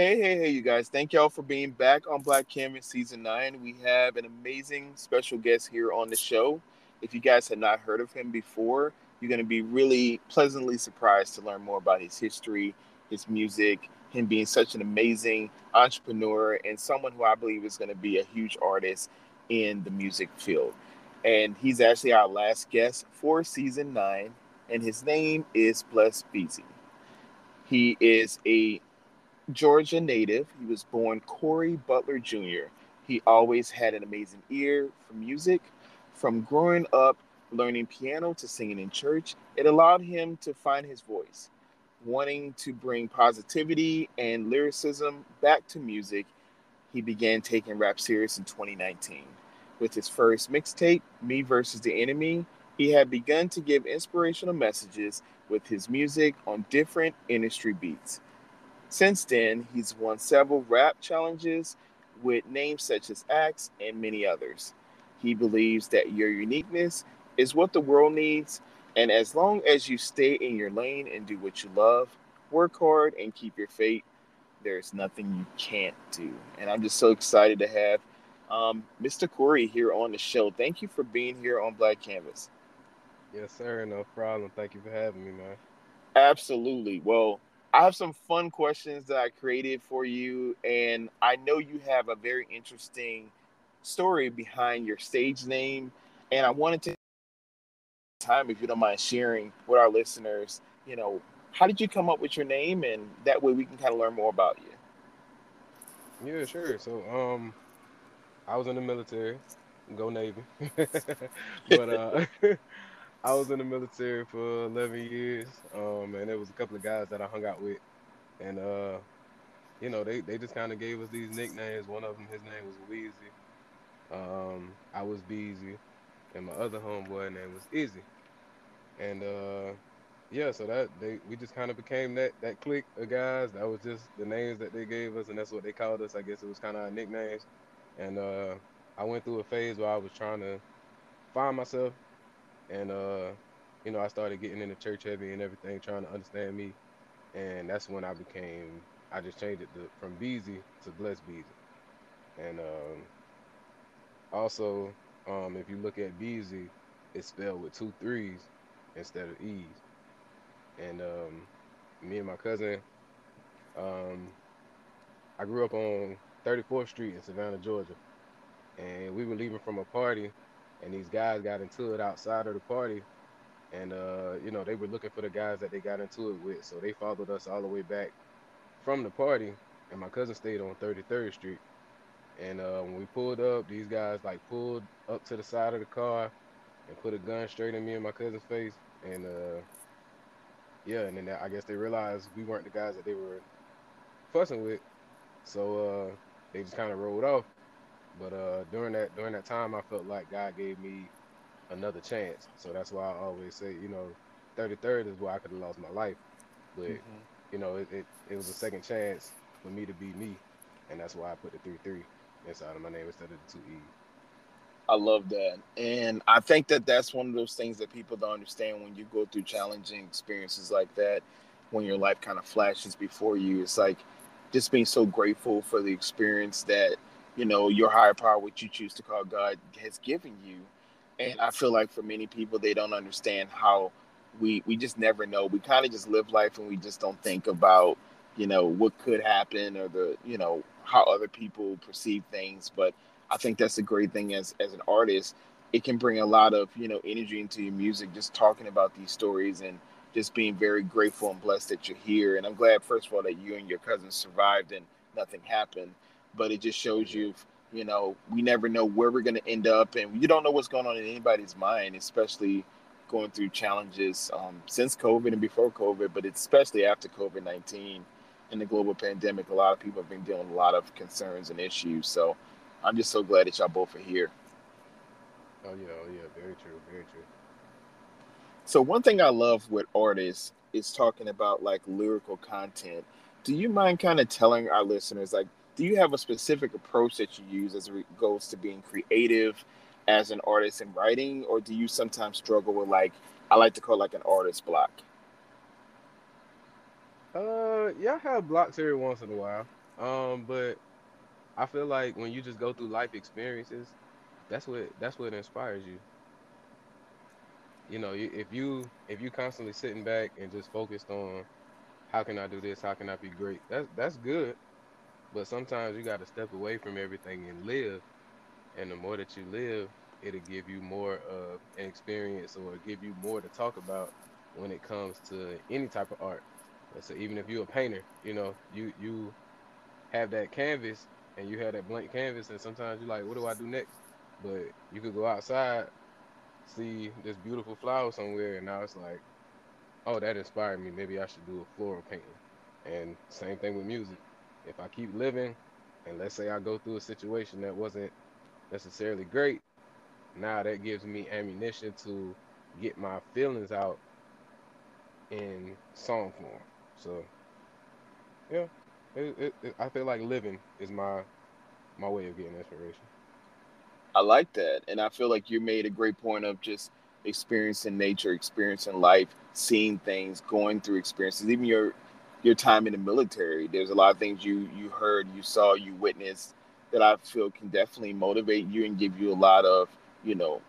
Hey, hey, hey, you guys. Thank y'all for being back on Black Canvas Season 9. We have an amazing special guest here on the show. If you guys had not heard of him before, you're going to be really pleasantly surprised to learn more about his history, his music, him being such an amazing entrepreneur, and someone who I believe is going to be a huge artist in the music field. And he's actually our last guest for Season 9, and his name is Bless Beezy. He is a Georgia native. He was born Cory Butler Jr. He always had an amazing ear for music. From growing up learning piano to singing in church, it allowed him to find his voice. Wanting to bring positivity and lyricism back to music, he began taking rap serious in 2019. With his first mixtape, Me versus the Enemy, he had begun to give inspirational messages with his music on different industry beats. Since then, he's won several rap challenges with names such as Axe and many others. He believes that your uniqueness is what the world needs, and as long as you stay in your lane and do what you love, work hard and keep your faith, there's nothing you can't do. And I'm just so excited to have um, Mr. Cory here on the show. Thank you for being here on Black Canvas. Yes, sir. No problem. Thank you for having me, man. Absolutely. Well, I have some fun questions that I created for you, and I know you have a very interesting story behind your stage name, and I wanted to time if you don't mind sharing with our listeners, you know, how did you come up with your name, and that way we can kind of learn more about you. Yeah, sure. So, um, I was in the military. Go Navy. but uh I was in the military for 11 years, um, and there was a couple of guys that I hung out with, and uh, you know, they, they just kind of gave us these nicknames. One of them, his name was Weezy. Um, I was Beezy, and my other homeboy name was Izzy. And uh, yeah, so that they we just kind of became that that clique of guys. That was just the names that they gave us, and that's what they called us. I guess it was kind of our nicknames. And uh, I went through a phase where I was trying to find myself and uh, you know, I started getting into church heavy and everything, trying to understand me, and that's when I became. I just changed it to, from Beezy to Bless Beezy, and um, also, um, if you look at Beezy, it's spelled with two threes instead of e's, and um, me and my cousin, um, I grew up on 34th Street in Savannah, Georgia, and we were leaving from a party and these guys got into it outside of the party. And uh, you know they were looking for the guys that they got into it with. So they followed us all the way back from the party. And my cousin stayed on 33rd street. And uh, when we pulled up these guys like pulled up to the side of the car and put a gun straight in me and my cousin's face. And uh, yeah and then i guess they realized we weren't the guys that they were fussing with. So uh, they just kind of rolled off but uh, during that during that time, I felt like God gave me another chance. So that's why I always say, you know, 33rd is where I could have lost my life, but mm-hmm. you know, it, it, it was a second chance for me to be me, and that's why I put the three three inside of my name instead of the two E's. I love that. And I think that that's one of those things that people don't understand when you go through challenging experiences like that, when your life kind of flashes before you. It's like just being so grateful for the experience that you know, your higher power, what you choose to call God, has given you. And I feel like for many people, they don't understand how we we just never know. We kind of just live life and we just don't think about, you know, what could happen or the, you know, how other people perceive things. But I think that's a great thing as as an artist. It can bring a lot of, you know, energy into your music, just talking about these stories and just being very grateful and blessed that you're here. And I'm glad, first of all, that you and your cousin survived and nothing happened but it just shows you you know we never know where we're going to end up and you don't know what's going on in anybody's mind especially going through challenges um, since covid and before covid but especially after covid-19 and the global pandemic a lot of people have been dealing with a lot of concerns and issues so i'm just so glad that y'all both are here. Oh yeah oh yeah very true very true. So one thing i love with artists is talking about like lyrical content. Do you mind kind of telling our listeners like do you have a specific approach that you use as it goes to being creative as an artist in writing, or do you sometimes struggle with like I like to call like an artist block? Uh, yeah, I have blocks every once in a while. Um, but I feel like when you just go through life experiences, that's what that's what inspires you. You know, if you if you constantly sitting back and just focused on how can I do this, how can I be great, that's that's good. But sometimes you got to step away from everything and live. And the more that you live, it'll give you more of an experience or give you more to talk about when it comes to any type of art. So even if you're a painter, you know, you you have that canvas and you have that blank canvas, and sometimes you're like, what do I do next? But you could go outside, see this beautiful flower somewhere, and now it's like, oh, that inspired me. Maybe I should do a floral painting. And same thing with music. If I keep living, and let's say I go through a situation that wasn't necessarily great, now that gives me ammunition to get my feelings out in song form. So, yeah, it, it, it, I feel like living is my my way of getting inspiration. I like that, and I feel like you made a great point of just experiencing nature, experiencing life, seeing things, going through experiences. Even your your time in the military, there's a lot of things you you heard, you saw, you witnessed that I feel can definitely motivate you and give you a lot of you know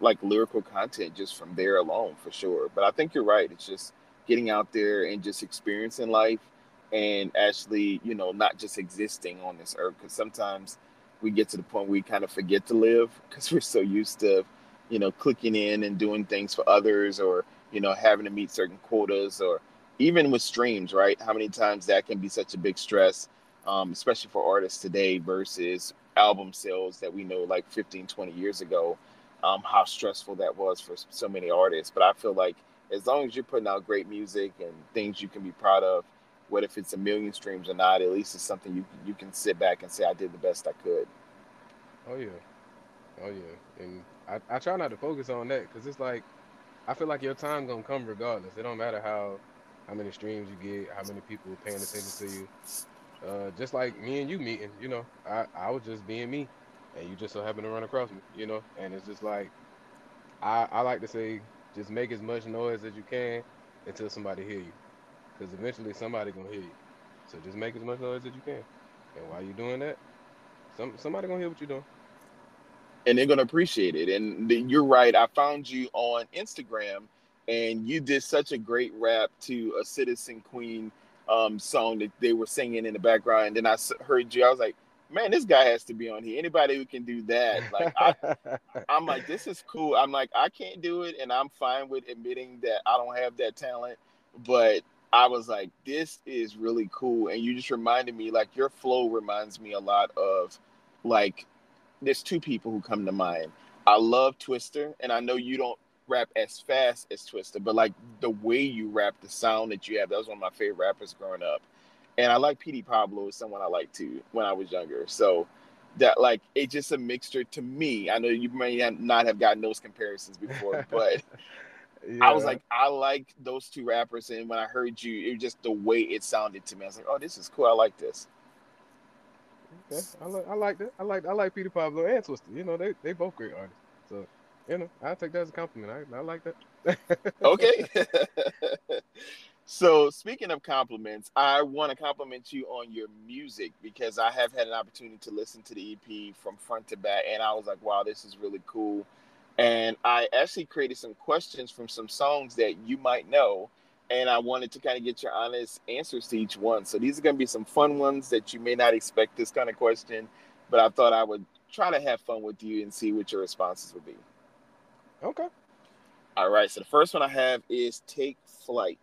like lyrical content just from there alone for sure. But I think you're right. It's just getting out there and just experiencing life and actually, you know, not just existing on this earth. Because sometimes we get to the point where we kind of forget to live because we're so used to, you know, clicking in and doing things for others or, you know, having to meet certain quotas or even with streams, right? How many times that can be such a big stress, um, especially for artists today versus album sales that we know like 15, 20 years ago, um, how stressful that was for so many artists. But I feel like as long as you're putting out great music and things you can be proud of, what if it's a million streams or not, at least it's something you you can sit back and say I did the best I could. Oh yeah, oh yeah, and I, I try not to focus on that because it's like I feel like your time gonna come regardless. It don't matter how how many streams you get, how many people are paying attention to you. Uh, just like me and you meeting, you know, I, I was just being me, and you just so happened to run across me, you know, and it's just like I, I like to say, just make as much noise as you can until somebody hear you because eventually somebody gonna hear you. So just make as much noise as you can. And while you're doing that, some somebody gonna hear what you're doing. And they're gonna appreciate it. And you're right. I found you on Instagram, and you did such a great rap to a Citizen Queen um, song that they were singing in the background. And then I heard you. I was like, man, this guy has to be on here. Anybody who can do that, like I, I'm like, this is cool. I'm like, I can't do it, and I'm fine with admitting that I don't have that talent. But I was like, this is really cool. And you just reminded me, like, your flow reminds me a lot of, like, there's two people who come to mind. I love Twista, and I know you don't rap as fast as Twista, but like the way you rap, the sound that you have, that was one of my favorite rappers growing up. And I like Petey Pablo is someone I liked too when I was younger. So that like it's just a mixture to me. I know you may not have gotten those comparisons before, but yeah. I was like, I like those two rappers, and when I heard you, it was just the way it sounded to me. I was like, oh, this is cool. I like this. Okay, I like I like that. I like I like Petey Pablo and Twista. You know, they they both great artists. So you know, I take that as a compliment. I I like that. okay. so speaking of compliments, I want to compliment you on your music because I have had an opportunity to listen to the EP from front to back, and I was like, wow, this is really cool and I actually created some questions from some songs that you might know. And I wanted to kind of get your honest answers to each one. So these are going to be some fun ones that you may not expect this kind of question, but I thought I would try to have fun with you and see what your responses would be. Okay. All right. So the first one I have is take flight.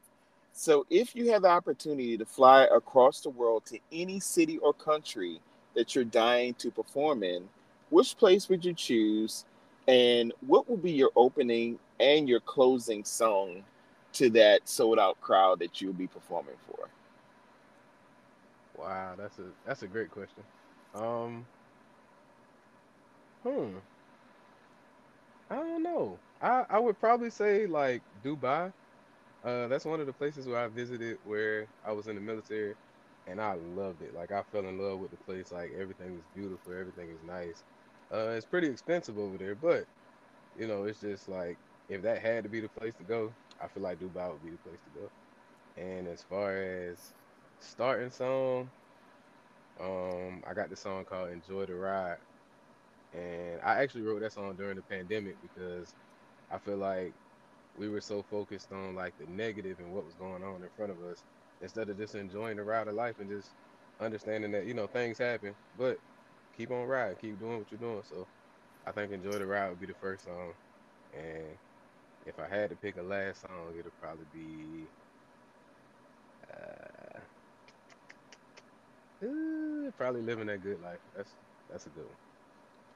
So if you have the opportunity to fly across the world to any city or country that you're dying to perform in, which place would you choose and what will be your opening and your closing song to that sold out crowd that you'll be performing for? Wow, that's a that's a great question. Um, hmm. I don't know. I I would probably say like Dubai. Uh, that's one of the places where I visited where I was in the military, and I loved it. Like I fell in love with the place. Like everything is beautiful, everything is nice. Uh, it's pretty expensive over there, but you know, it's just like if that had to be the place to go, I feel like Dubai would be the place to go. And as far as starting song, Um, I got this song called "Enjoy the Ride," and I actually wrote that song during the pandemic because I feel like we were so focused on like the negative and what was going on in front of us instead of just enjoying the ride of life and just understanding that you know things happen, but keep on riding, keep doing what you're doing. So I think "Enjoy the Ride" would be the first song, and if I had to pick a last song, it'd probably be. Uh, probably living that good life. That's that's a good one.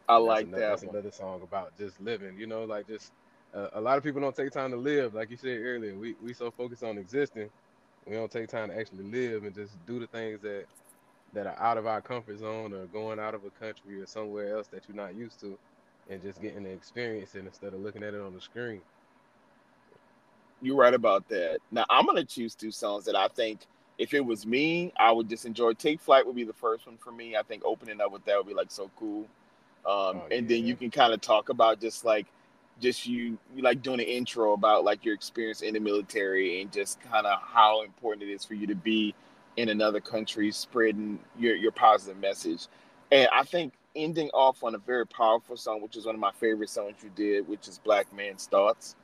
I that's like another that that's one. another song about just living. You know, like just uh, a lot of people don't take time to live. Like you said earlier, we we so focused on existing, we don't take time to actually live and just do the things that that are out of our comfort zone or going out of a country or somewhere else that you're not used to, and just getting to experience it instead of looking at it on the screen. You're right about that. Now I'm gonna choose two songs that I think if it was me, I would just enjoy. Take Flight would be the first one for me. I think opening up with that would be like so cool. Um, Oh and then yeah, you can kind of talk about just like just you you like doing an intro about like your experience in the military and just kind of how important it is for you to be in another country spreading your your positive message. And I think ending off on a very powerful song, which is one of my favorite songs you did, which is Black Man's Thoughts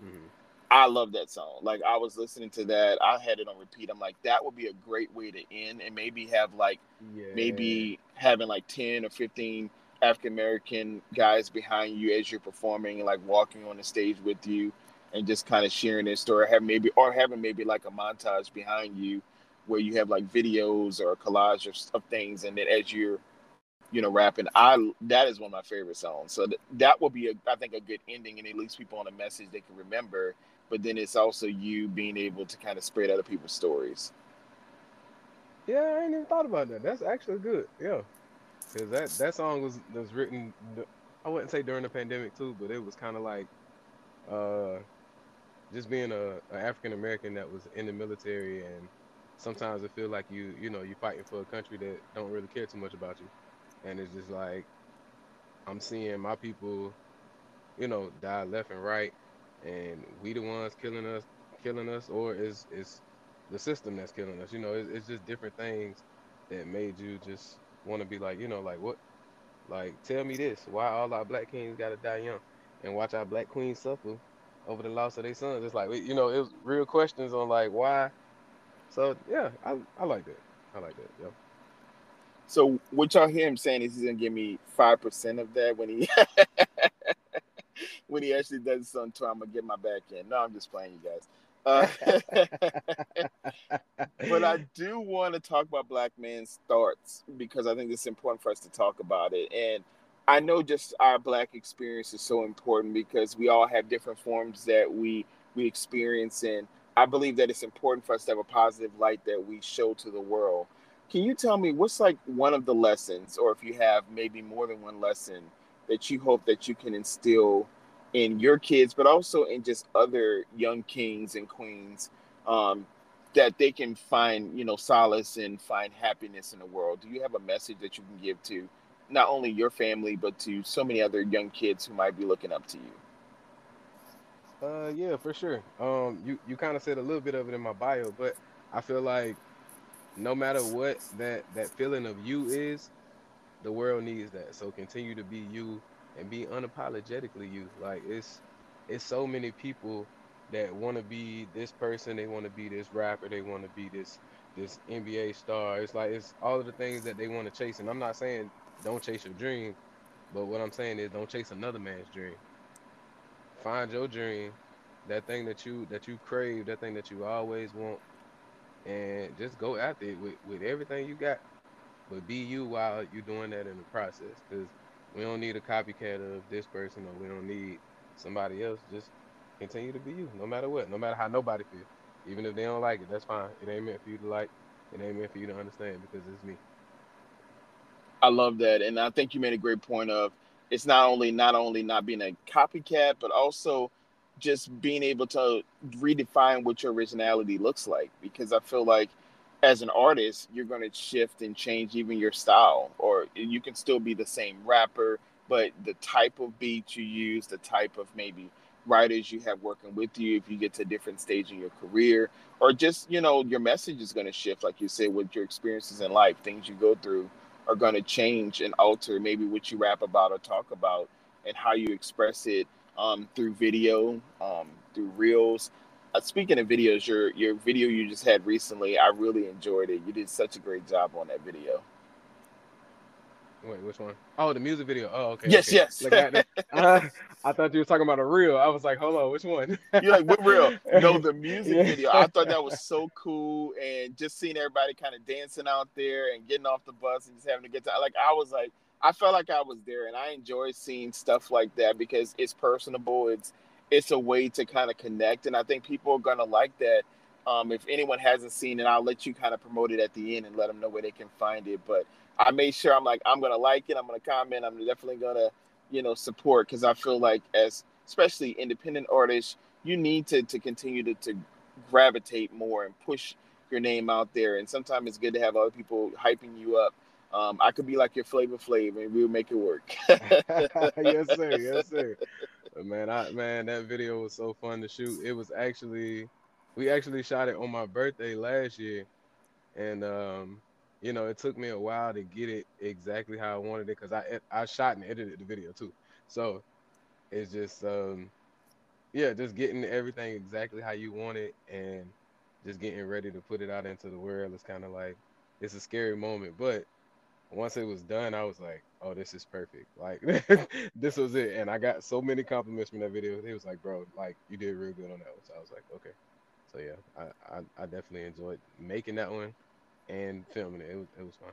hmm I love that song. Like I was listening to that, I had it on repeat. I'm like, that would be a great way to end, and maybe have like yeah, maybe having like ten or fifteen African American guys behind you as you're performing, like walking on the stage with you, and just kind of sharing their story. Have maybe or having maybe like a montage behind you, where you have like videos or a collage of, of things, and then as you're you know, rapping. I that is one of my favorite songs. So th- that will be, a, I think, a good ending, and it leaves people on a message they can remember. But then it's also you being able to kind of spread other people's stories. yeah. I ain't even thought about that. That's actually good. Yeah, because that that song was was written. I wouldn't say during the pandemic too, but it was kind of like uh just being a, a African American that was in the military, and sometimes it feel like you you know you fighting for a country that don't really care too much about you, and it's just like I'm seeing my people you know die left and right, and we the ones killing us killing us, or is is the system that's killing us? You know, it's, it's just different things that made you just want to be like you know like what like tell me this why all our black kings gotta die young, and watch our black queens suffer over the loss of their sons. It's like you know, it was real questions on like why So yeah, I I like that. I like that. Yeah. So what y'all hear him saying is he's gonna give me five percent of that when he when he actually does this on tour. I'm gonna get my back in. No, I'm just playing, you guys. Uh, but I do want to talk about Black Man's Thoughts because I think it's important for us to talk about it. And I know just our Black experience is so important because we all have different forms that we we experience, and I believe that it's important for us to have a positive light that we show to the world. Can you tell me what's like one of the lessons, or if you have maybe more than one lesson that you hope that you can instill in your kids, but also in just other young kings and queens um, that they can find, you know, solace and find happiness in the world? Do you have a message that you can give to not only your family, but to so many other young kids who might be looking up to you? Uh yeah, for sure. Um you you kind of said a little bit of it in my bio, but I feel like no matter what that that feeling of you is, the world needs that. So continue to be you and be unapologetically you. Like it's it's so many people that want to be this person, they want to be this rapper, they want to be this this NBA star. It's like it's all of the things that they want to chase. And I'm not saying don't chase your dream, but what I'm saying is don't chase another man's dream. Find your dream, that thing that you that you crave, that thing that you always want, and just go after it with, with everything you got but be you while you're doing that in the process because we don't need a copycat of this person or we don't need somebody else. Just continue to be you no matter what no matter how nobody feels even if they don't like it that's fine. It ain't meant for you to like. It ain't meant for you to understand because it's me. I love that, and I think you made a great point of it's not only not only not being a copycat, but also just being able to redefine what your originality looks like. Because I feel like as an artist, you're going to shift and change even your style, or you can still be the same rapper, but the type of beat you use, the type of maybe writers you have working with you if you get to a different stage in your career or just you know your message is going to shift like you said with your experiences in life things you go through are going to change and alter maybe what you rap about or talk about and how you express it um, through video um, through reels uh, speaking of videos your your video you just had recently i really enjoyed it you did such a great job on that video Wait, which one? Oh, the music video. Oh, okay. Yes, okay. yes. Like, I, I, I, thought you were talking about a reel. I was like, hold on, which one? You're like, what reel? No, the music yeah. video. I thought that was so cool, and just seeing everybody kind of dancing out there and getting off the bus and just having to get to like I was like, I felt like I was there, and I enjoy seeing stuff like that because it's personable. It's it's a way to kind of connect, and I think people are gonna like that. Um, if anyone hasn't seen it, I'll let you kind of promote it at the end and let them know where they can find it. But I made sure I'm like I'm gonna like it. I'm gonna comment. I'm definitely gonna you know support because I feel like as especially independent artists, you need to to continue to, to gravitate more and push your name out there. And sometimes it's good to have other people hyping you up. Um, I could be like your Flavor Flav, and we'll make it work. yes, sir. Yes, sir. Man, I man, that video was so fun to shoot. It was actually, we actually shot it on my birthday last year, and um, you know, it took me a while to get it exactly how I wanted it because I I shot and edited the video too. So it's just um yeah, just getting everything exactly how you want it and just getting ready to put it out into the world. It's kind of like it's a scary moment, but once it was done, I was like, "Oh, this is perfect! Like, this was it." And I got so many compliments from that video. He was like, "Bro, like you did real good on that one." So I was like, "Okay." So yeah, I, I, I definitely enjoyed making that one and filming it. It was, it was fun.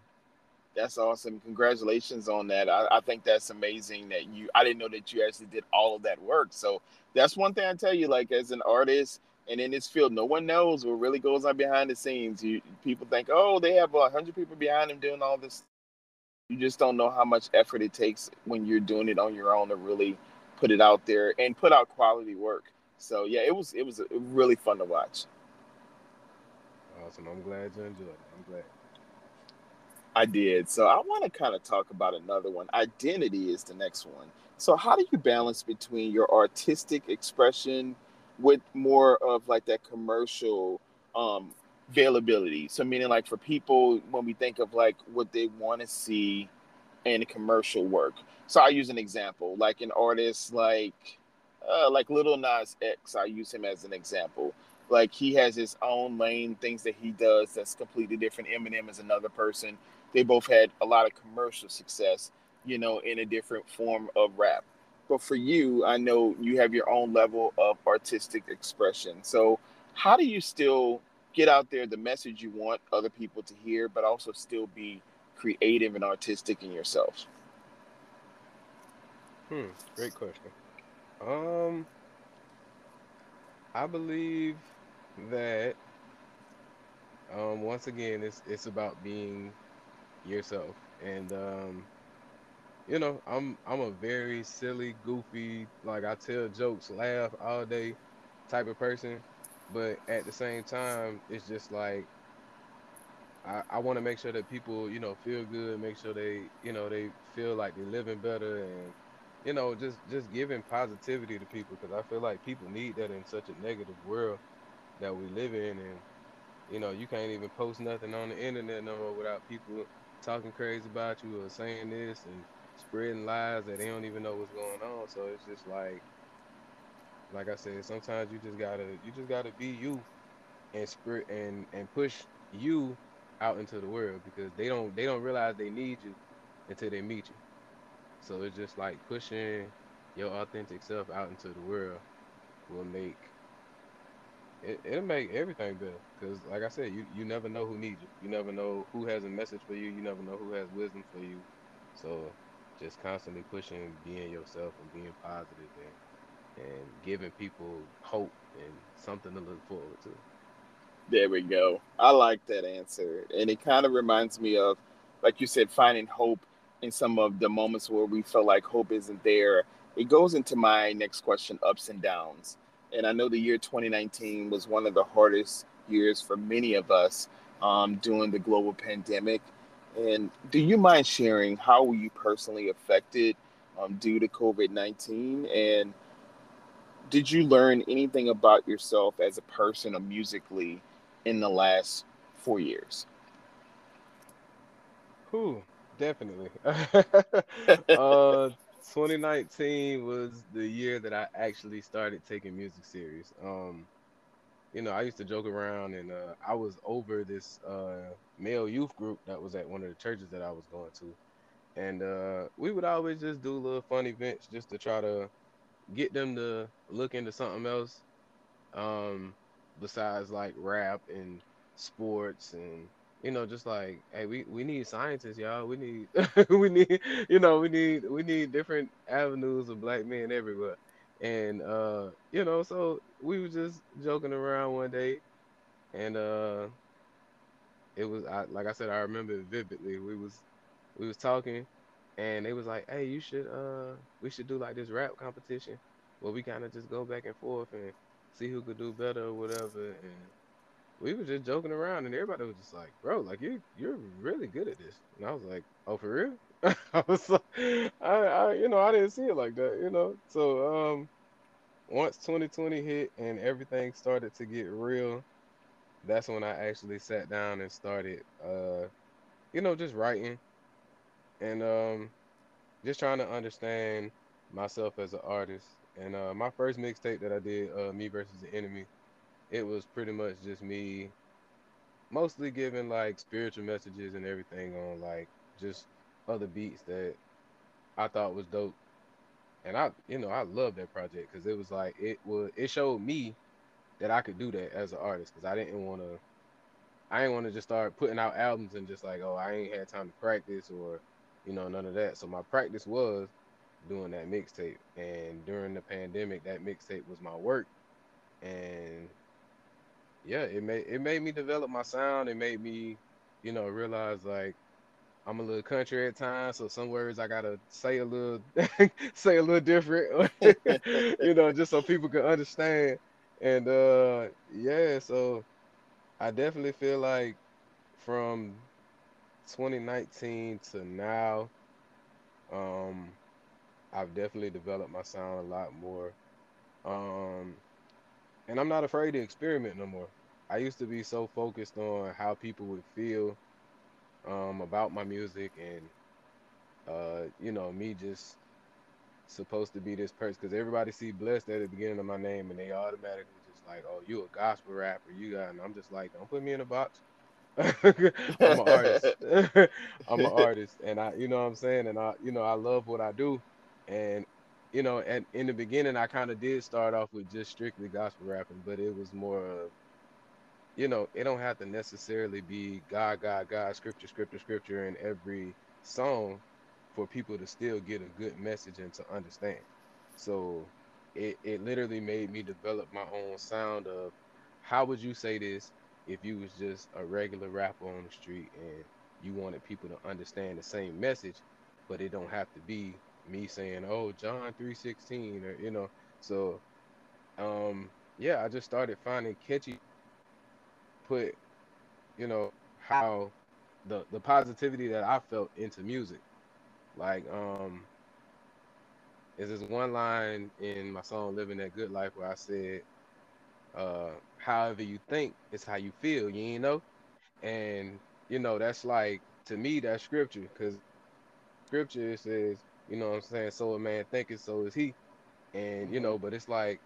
That's awesome. Congratulations on that. I, I, think that's amazing that you I didn't know that you actually did all of that work. So that's one thing I tell you, like as an artist and in this field, no one knows what really goes on behind the scenes. You people think, oh, they have a hundred people behind them doing all this. You just don't know how much effort it takes when you're doing it on your own to really put it out there and put out quality work. So yeah, it was it was really fun to watch. Awesome. I'm glad you enjoyed it. I'm glad. I did. So I want to kind of talk about another one. Identity is the next one. So how do you balance between your artistic expression with more of like that commercial um availability? So meaning like for people when we think of like what they want to see in commercial work. So I use an example, like an artist like uh, like Lil Nas X. I use him as an example. Like he has his own lane, things that he does that's completely different. Eminem is another person. They both had a lot of commercial success, you know, in a different form of rap. But for you, I know you have your own level of artistic expression. So how do you still get out there the message you want other people to hear, but also still be creative and artistic in yourself? Hmm, great question. Um, I believe that um, once again it's it's about being yourself and um, you know i'm i'm a very silly goofy like i tell jokes laugh all day type of person but at the same time it's just like i, I want to make sure that people you know feel good make sure they you know they feel like they're living better and you know just just giving positivity to people because i feel like people need that in such a negative world that we live in, and you know, you can't even post nothing on the internet no more without people talking crazy about you or saying this and spreading lies that they don't even know what's going on. So it's just like, like I said, sometimes you just gotta, you just gotta be you, and spread and and push you out into the world because they don't they don't realize they need you until they meet you. So it's just like pushing your authentic self out into the world will make it, it'll make everything better. Because, like I said, you, you never know who needs you. You never know who has a message for you. You never know who has wisdom for you. So, just constantly pushing, being yourself and being positive and, and giving people hope and something to look forward to. There we go. I like that answer. And it kind of reminds me of, like you said, finding hope in some of the moments where we feel like hope isn't there. It goes into my next question ups and downs and I know the year 2019 was one of the hardest years for many of us um, during the global pandemic. And do you mind sharing how were you personally affected um, due to COVID 19? And did you learn anything about yourself as a person or musically in the last four years? Who definitely. uh, 2019 was the year that I actually started taking music serious. Um, you know, I used to joke around, and uh, I was over this uh, male youth group that was at one of the churches that I was going to, and uh, we would always just do little fun events just to try to get them to look into something else, um, besides like rap and sports and you know just like hey we, we need scientists y'all. We need we need you know we need we need different avenues of black men everywhere. And uh you know so we were just joking around one day and uh it was I, like i said i remember vividly. We was we was talking and they was like hey you should uh we should do like this rap competition where we kind of just go back and forth and see who could do better or whatever. And we were just joking around and everybody was just like bro like you you're really good at this. And i was like oh for real? I was like, I, I, you know, I didn't see it like that, you know. So, um, once 2020 hit and everything started to get real, that's when I actually sat down and started, uh, you know, just writing and um, just trying to understand myself as an artist. And uh, my first mixtape that I did, uh, Me versus the Enemy, it was pretty much just me, mostly giving like spiritual messages and everything on like just other beats that I thought was dope. And I, you know, I love that project because it was like it was it showed me that I could do that as an artist because I didn't want to, I didn't want to just start putting out albums and just like, oh, I ain't had time to practice or, you know, none of that. So my practice was doing that mixtape, and during the pandemic, that mixtape was my work, and yeah, it made it made me develop my sound. It made me, you know, realize like I'm a little country at times, so some words I gotta say a little say a little different, you know, just so people can understand. And uh yeah, so I definitely feel like from 2019 to now, um, I've definitely developed my sound a lot more. Um, and I'm not afraid to experiment no more. I used to be so focused on how people would feel um, about my music and uh, you know me just supposed to be this person because everybody see blessed at the beginning of my name and they automatically just like oh you a gospel rapper you got and I'm just like don't put me in a box I'm an artist I'm an artist and I you know what I'm saying and I you know I love what I do and you know and in the beginning I kind of did start off with just strictly gospel rapping but it was more of you know, it don't have to necessarily be God, God, God, scripture, scripture, scripture in every song for people to still get a good message and to understand. So it, it literally made me develop my own sound of how would you say this if you was just a regular rapper on the street and you wanted people to understand the same message, but it don't have to be me saying, "Oh, John 3:16," or you know. So, um, yeah, I just started finding catchy put, you know, how the the positivity that I felt into music. Like, um, is this one line in my song "Living That Good Life" where I said, uh, "However you think is how you feel," you know, and you know that's like to me that's scripture because scripture says, you know, what I'm saying, so a man thinketh, so is he, and you know, but it's like,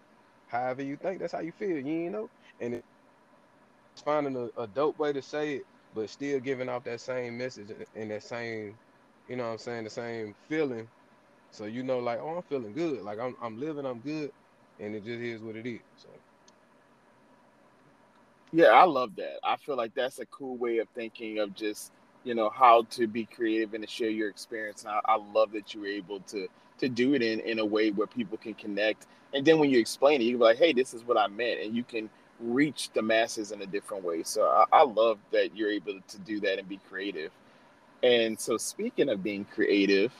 however you think, that's how you feel, you know, and it's finding a, a dope way to say it, but still giving off that same message and that same, you know what I'm saying, the same feeling. So you know, like, oh, I'm feeling good. Like I'm I'm living, I'm good. And it just is what it is. So yeah, I love that. I feel like that's a cool way of thinking of just, you know, how to be creative and to share your experience. And I, I love that you were able to to do it in, in a way where people can connect. And then when you explain it, you can be like, hey, this is what I meant. And you can reach the masses in a different way. So I, I love that you're able to do that and be creative. And so speaking of being creative,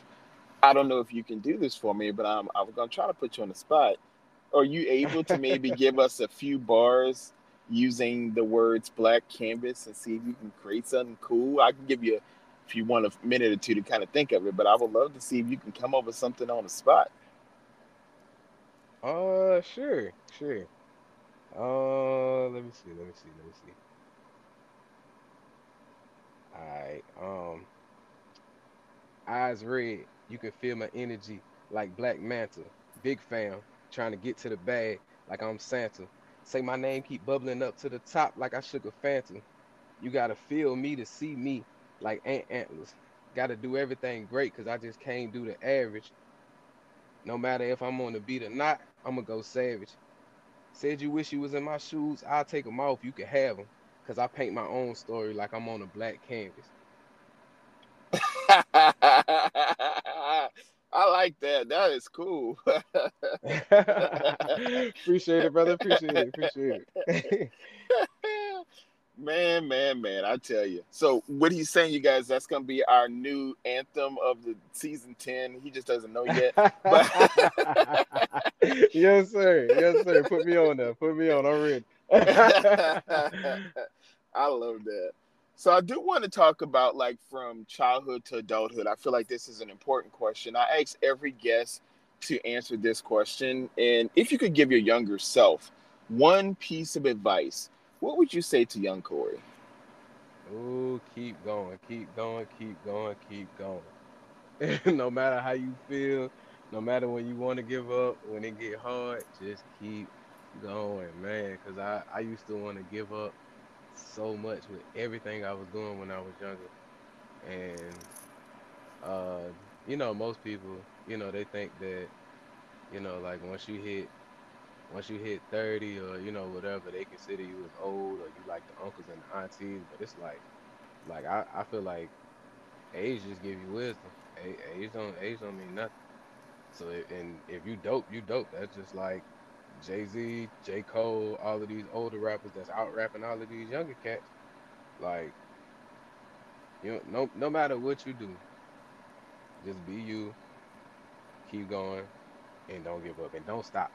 I don't know if you can do this for me, but I'm I'm gonna try to put you on the spot. Are you able to maybe give us a few bars using the words black canvas and see if you can create something cool? I can give you if you want a minute or two to kind of think of it, but I would love to see if you can come up with something on the spot. Uh, sure, sure. Uh, let me see, let me see, let me see. All right. Um, eyes red. You can feel my energy like Black Manta. Big fam, trying to get to the bag like I'm Santa. Say my name, keep bubbling up to the top like I shook a phantom. You gotta feel me to see me like ant antlers. Gotta do everything great because I just can't do the average. No matter if I'm on the beat or not, I'ma go savage. Said you wish you was in my shoes, I'll take them off, you can have them. Cause I paint my own story like I'm on a black canvas. I like that. That is cool. appreciate it, brother. Appreciate it. Appreciate it. man, man, man, I tell you. So what he's saying, you guys, that's gonna be our new anthem of the season 10. He just doesn't know yet. But yes, sir. Yes, sir. Put me on there. Put me on. I'm ready. I love that. So I do want to talk about like from childhood to adulthood. I feel like this is an important question. I ask every guest to answer this question, and if you could give your younger self one piece of advice, what would you say to young Cory? Oh, keep going, keep going, keep going, keep going. no matter how you feel, no matter when you want to give up, when it get hard, just keep going, man. Cause I I used to want to give up so much with everything I was doing when I was younger. And uh, you know, most people, you know, they think that, you know, like once you hit once you hit 30 or you know whatever they consider you as old or you like the uncles and the aunties but it's like like i, I feel like age just give you wisdom. Age don't age don't mean nothing. So and if you dope you dope. That's just like Jay Z, J. Cole, all of these older rappers that's out rapping all of these younger cats. Like, you know, no no matter what you do, just be you, keep going, and don't give up and don't stop.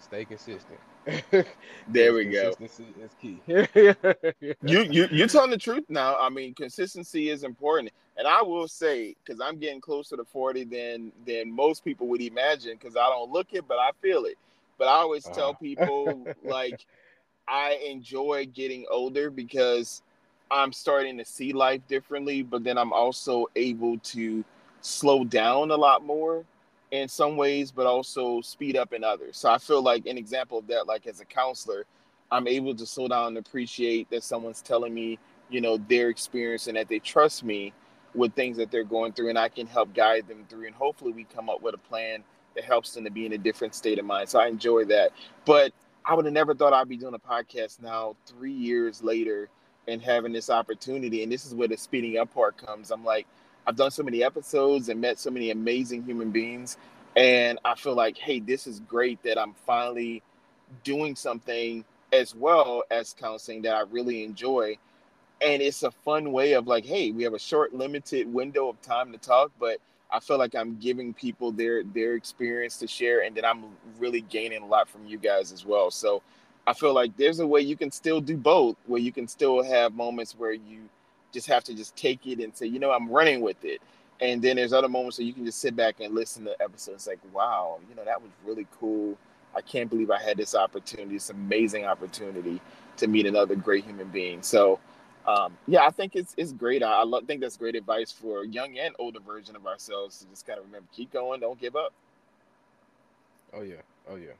Stay consistent. there we go. Consistency is key. you you you're telling the truth now. I mean, consistency is important, and I will say because I'm getting closer to 40 than than most people would imagine because I don't look it, but I feel it. But I always uh. tell people like I enjoy getting older because I'm starting to see life differently, but then I'm also able to slow down a lot more in some ways, but also speed up in others. So I feel like an example of that, like as a counselor, I'm able to slow down and appreciate that someone's telling me, you know, their experience and that they trust me with things that they're going through, and I can help guide them through. And hopefully, we come up with a plan that helps them to be in a different state of mind. So I enjoy that. But I would have never thought I'd be doing a podcast now, three years later, and having this opportunity. And this is where the speeding up part comes. I'm like, I've done so many episodes and met so many amazing human beings. And I feel like, hey, this is great that I'm finally doing something as well as counseling that I really enjoy. And it's a fun way of like, hey, we have a short, limited window of time to talk, but I feel like I'm giving people their their experience to share, and then I'm really gaining a lot from you guys as well. So I feel like there's a way you can still do both, where you can still have moments where you just have to just take it and say, you know, I'm running with it. And then there's other moments where you can just sit back and listen to episodes like, wow, you know, that was really cool. I can't believe I had this opportunity, this amazing opportunity to meet another great human being. So um, yeah, I think it's it's great. I, I love, think that's great advice for young and older version of ourselves to just kind of remember, keep going, don't give up. Oh yeah, oh yeah.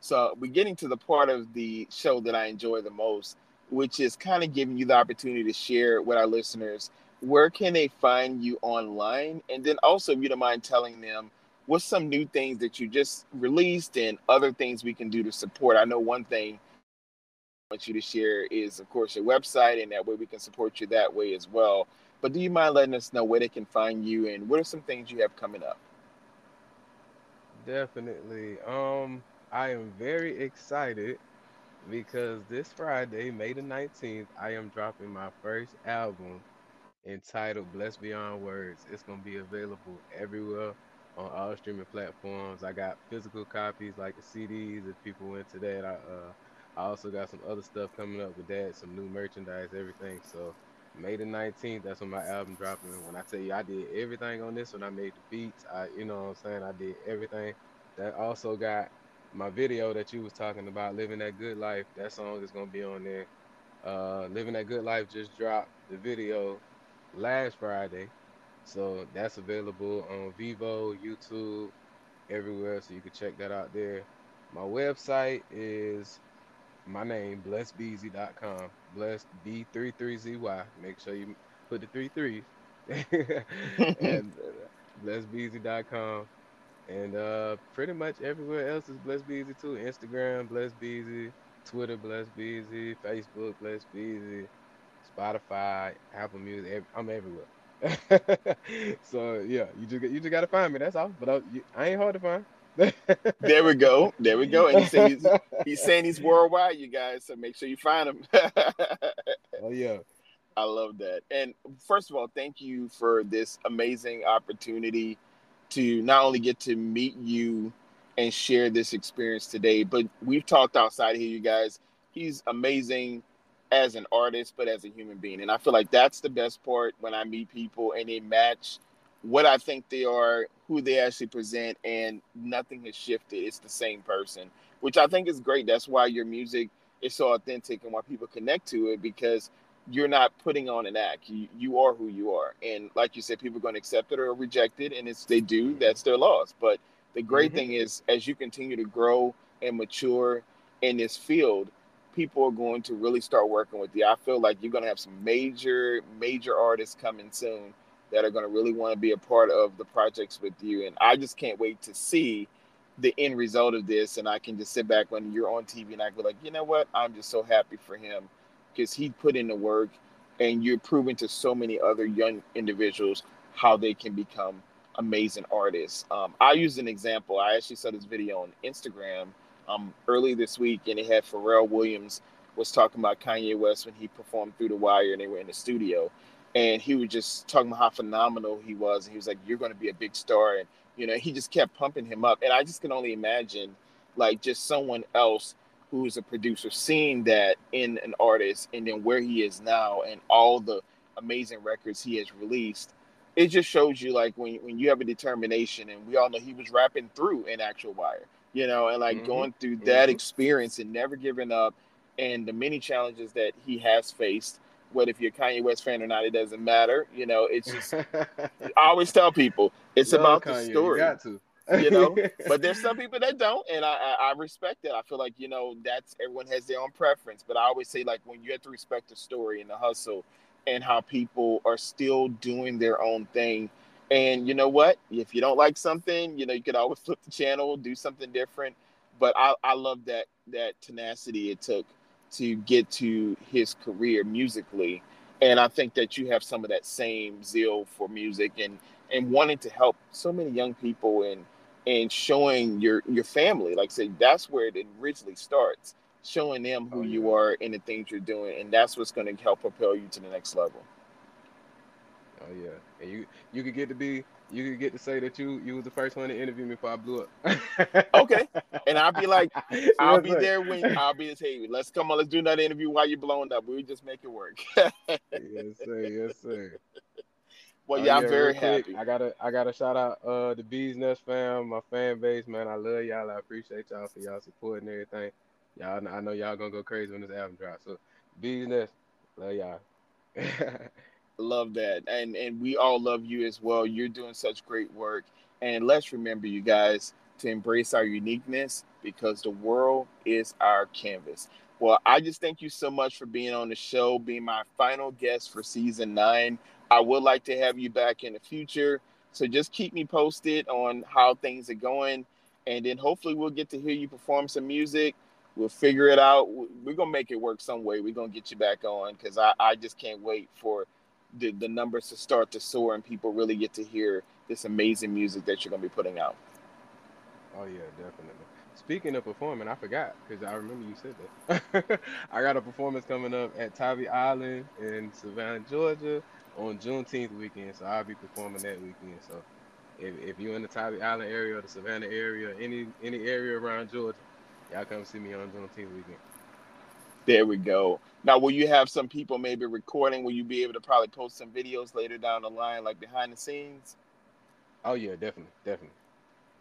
So we're getting to the part of the show that I enjoy the most, which is kind of giving you the opportunity to share with our listeners where can they find you online, and then also if you don't mind telling them what's some new things that you just released and other things we can do to support. I know one thing want you to share is, of course, your website, and that way we can support you that way as well. But do you mind letting us know where they can find you and what are some things you have coming up? Definitely. Um, I am very excited because this Friday, May the 19th, I am dropping my first album entitled Blessed Beyond Words. It's going to be available everywhere on all streaming platforms. I got physical copies like the CDs if people went to that. I uh, I also got some other stuff coming up with that, some new merchandise, everything. So May the 19th, that's when my album dropping. When I tell you I did everything on this, when I made the beats, I you know what I'm saying, I did everything. that also got my video that you was talking about, living that good life. That song is gonna be on there. Uh, living that good life just dropped the video last Friday, so that's available on Vevo, YouTube, everywhere. So you can check that out there. My website is my name, blessbeezy.com. Blessed B33ZY. Make sure you put the three threes. and uh, blessbeezy.com. And uh, pretty much everywhere else is Bless Beezy too. Instagram, Bless Beezy. Twitter, Bless Beezy. Facebook, Bless Beezy. Spotify, Apple Music. Every, I'm everywhere. so yeah, you just you just gotta find me. That's all. But I, you, I ain't hard to find. there we go. There we go. And he's saying he's, he's saying he's worldwide, you guys. So make sure you find him. oh yeah. I love that. And first of all, thank you for this amazing opportunity to not only get to meet you and share this experience today, but we've talked outside here, you guys. He's amazing as an artist, but as a human being. And I feel like that's the best part when I meet people and they match what I think they are, who they actually present, and nothing has shifted. It's the same person, which I think is great. That's why your music is so authentic and why people connect to it because you're not putting on an act. You, you are who you are. And like you said, people are going to accept it or reject it. And it's they do, that's their loss. But the great mm-hmm. thing is, as you continue to grow and mature in this field, people are going to really start working with you. I feel like you're going to have some major, major artists coming soon that are going to really want to be a part of the projects with you. And I just can't wait to see the end result of this. And I can just sit back when you're on TV and I go like, you know what? I'm just so happy for him because he put in the work and you're proving to so many other young individuals how they can become amazing artists. Um, I use an example. I actually saw this video on Instagram um, early this week, and it had Pharrell Williams was talking about Kanye West when he performed through the wire and they were in the studio. And he was just talking about how phenomenal he was. And he was like, You're going to be a big star. And, you know, he just kept pumping him up. And I just can only imagine, like, just someone else who's a producer seeing that in an artist and then where he is now and all the amazing records he has released it just shows you like when, when you have a determination and we all know he was rapping through an actual wire you know and like mm-hmm. going through that mm-hmm. experience and never giving up and the many challenges that he has faced whether if you're a Kanye West fan or not, it doesn't matter. You know, it's just I always tell people it's Love about Kanye. the story. You got to you know. but there's some people that don't, and I, I, I respect that. I feel like you know that's everyone has their own preference, but I always say like when you have to respect the story and the hustle, and how people are still doing their own thing. And you know what? If you don't like something, you know you could always flip the channel, do something different. But I, I love that that tenacity it took to get to his career musically. And i think that you have some of that same zeal for music and and wanting to help so many young people and and showing your your family. Like I say that's where it originally starts showing them who oh, yeah. you are and the things you're doing. And that's what's going to help propel you to the next level. Oh yeah. And you you could get to be you could get to say that you you was the first one to interview me before I blew up. okay, and I'll be like, I'll be there when I'll be hey, let's come on, let's do another interview while you're blowing up. We just make it work. yes sir, yes sir. Well, oh, yeah, I'm very happy. I gotta, I gotta shout out uh the Bees Nest fam, my fan base, man. I love y'all. I appreciate y'all for y'all support and everything. Y'all, I know y'all gonna go crazy when this album drops. So, Bees Nest, love y'all. Love that, and and we all love you as well. You're doing such great work, and let's remember, you guys, to embrace our uniqueness because the world is our canvas. Well, I just thank you so much for being on the show, being my final guest for season nine. I would like to have you back in the future. So just keep me posted on how things are going. And then hopefully we'll get to hear you perform some music. We'll figure it out. We're to make it work some way. We're to get you back on because I, I just can't wait for the, the numbers to start to soar and people really get to hear this amazing music that you're going to be putting out. Oh, yeah, definitely. Speaking of performing, I forgot because I remember you said that. I got a performance coming up at Tybee Island in Savannah, Georgia on Juneteenth weekend, so I'll be performing that weekend. So if, if you're in the Tybee Island area or the Savannah area, any any area around Georgia, y'all come see me on Juneteenth weekend. There we go. Now, will you have some people maybe recording? Will you be able to probably post some videos later down the line, like behind the scenes? Oh yeah, definitely, definitely.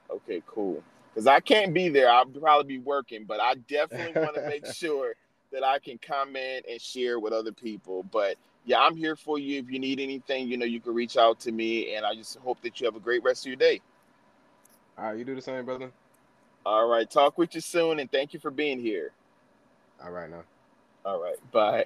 Okay, cool. because I can't be there. I'll probably be working, but I definitely want to make sure that I can comment and share with other people. But yeah, I'm here for you. If you need anything, you know, you can reach out to me. And I just hope that you have a great rest of your day. All right, you do the same, brother. All right, talk with you soon, and thank you for being here. All right, now. All right, bye.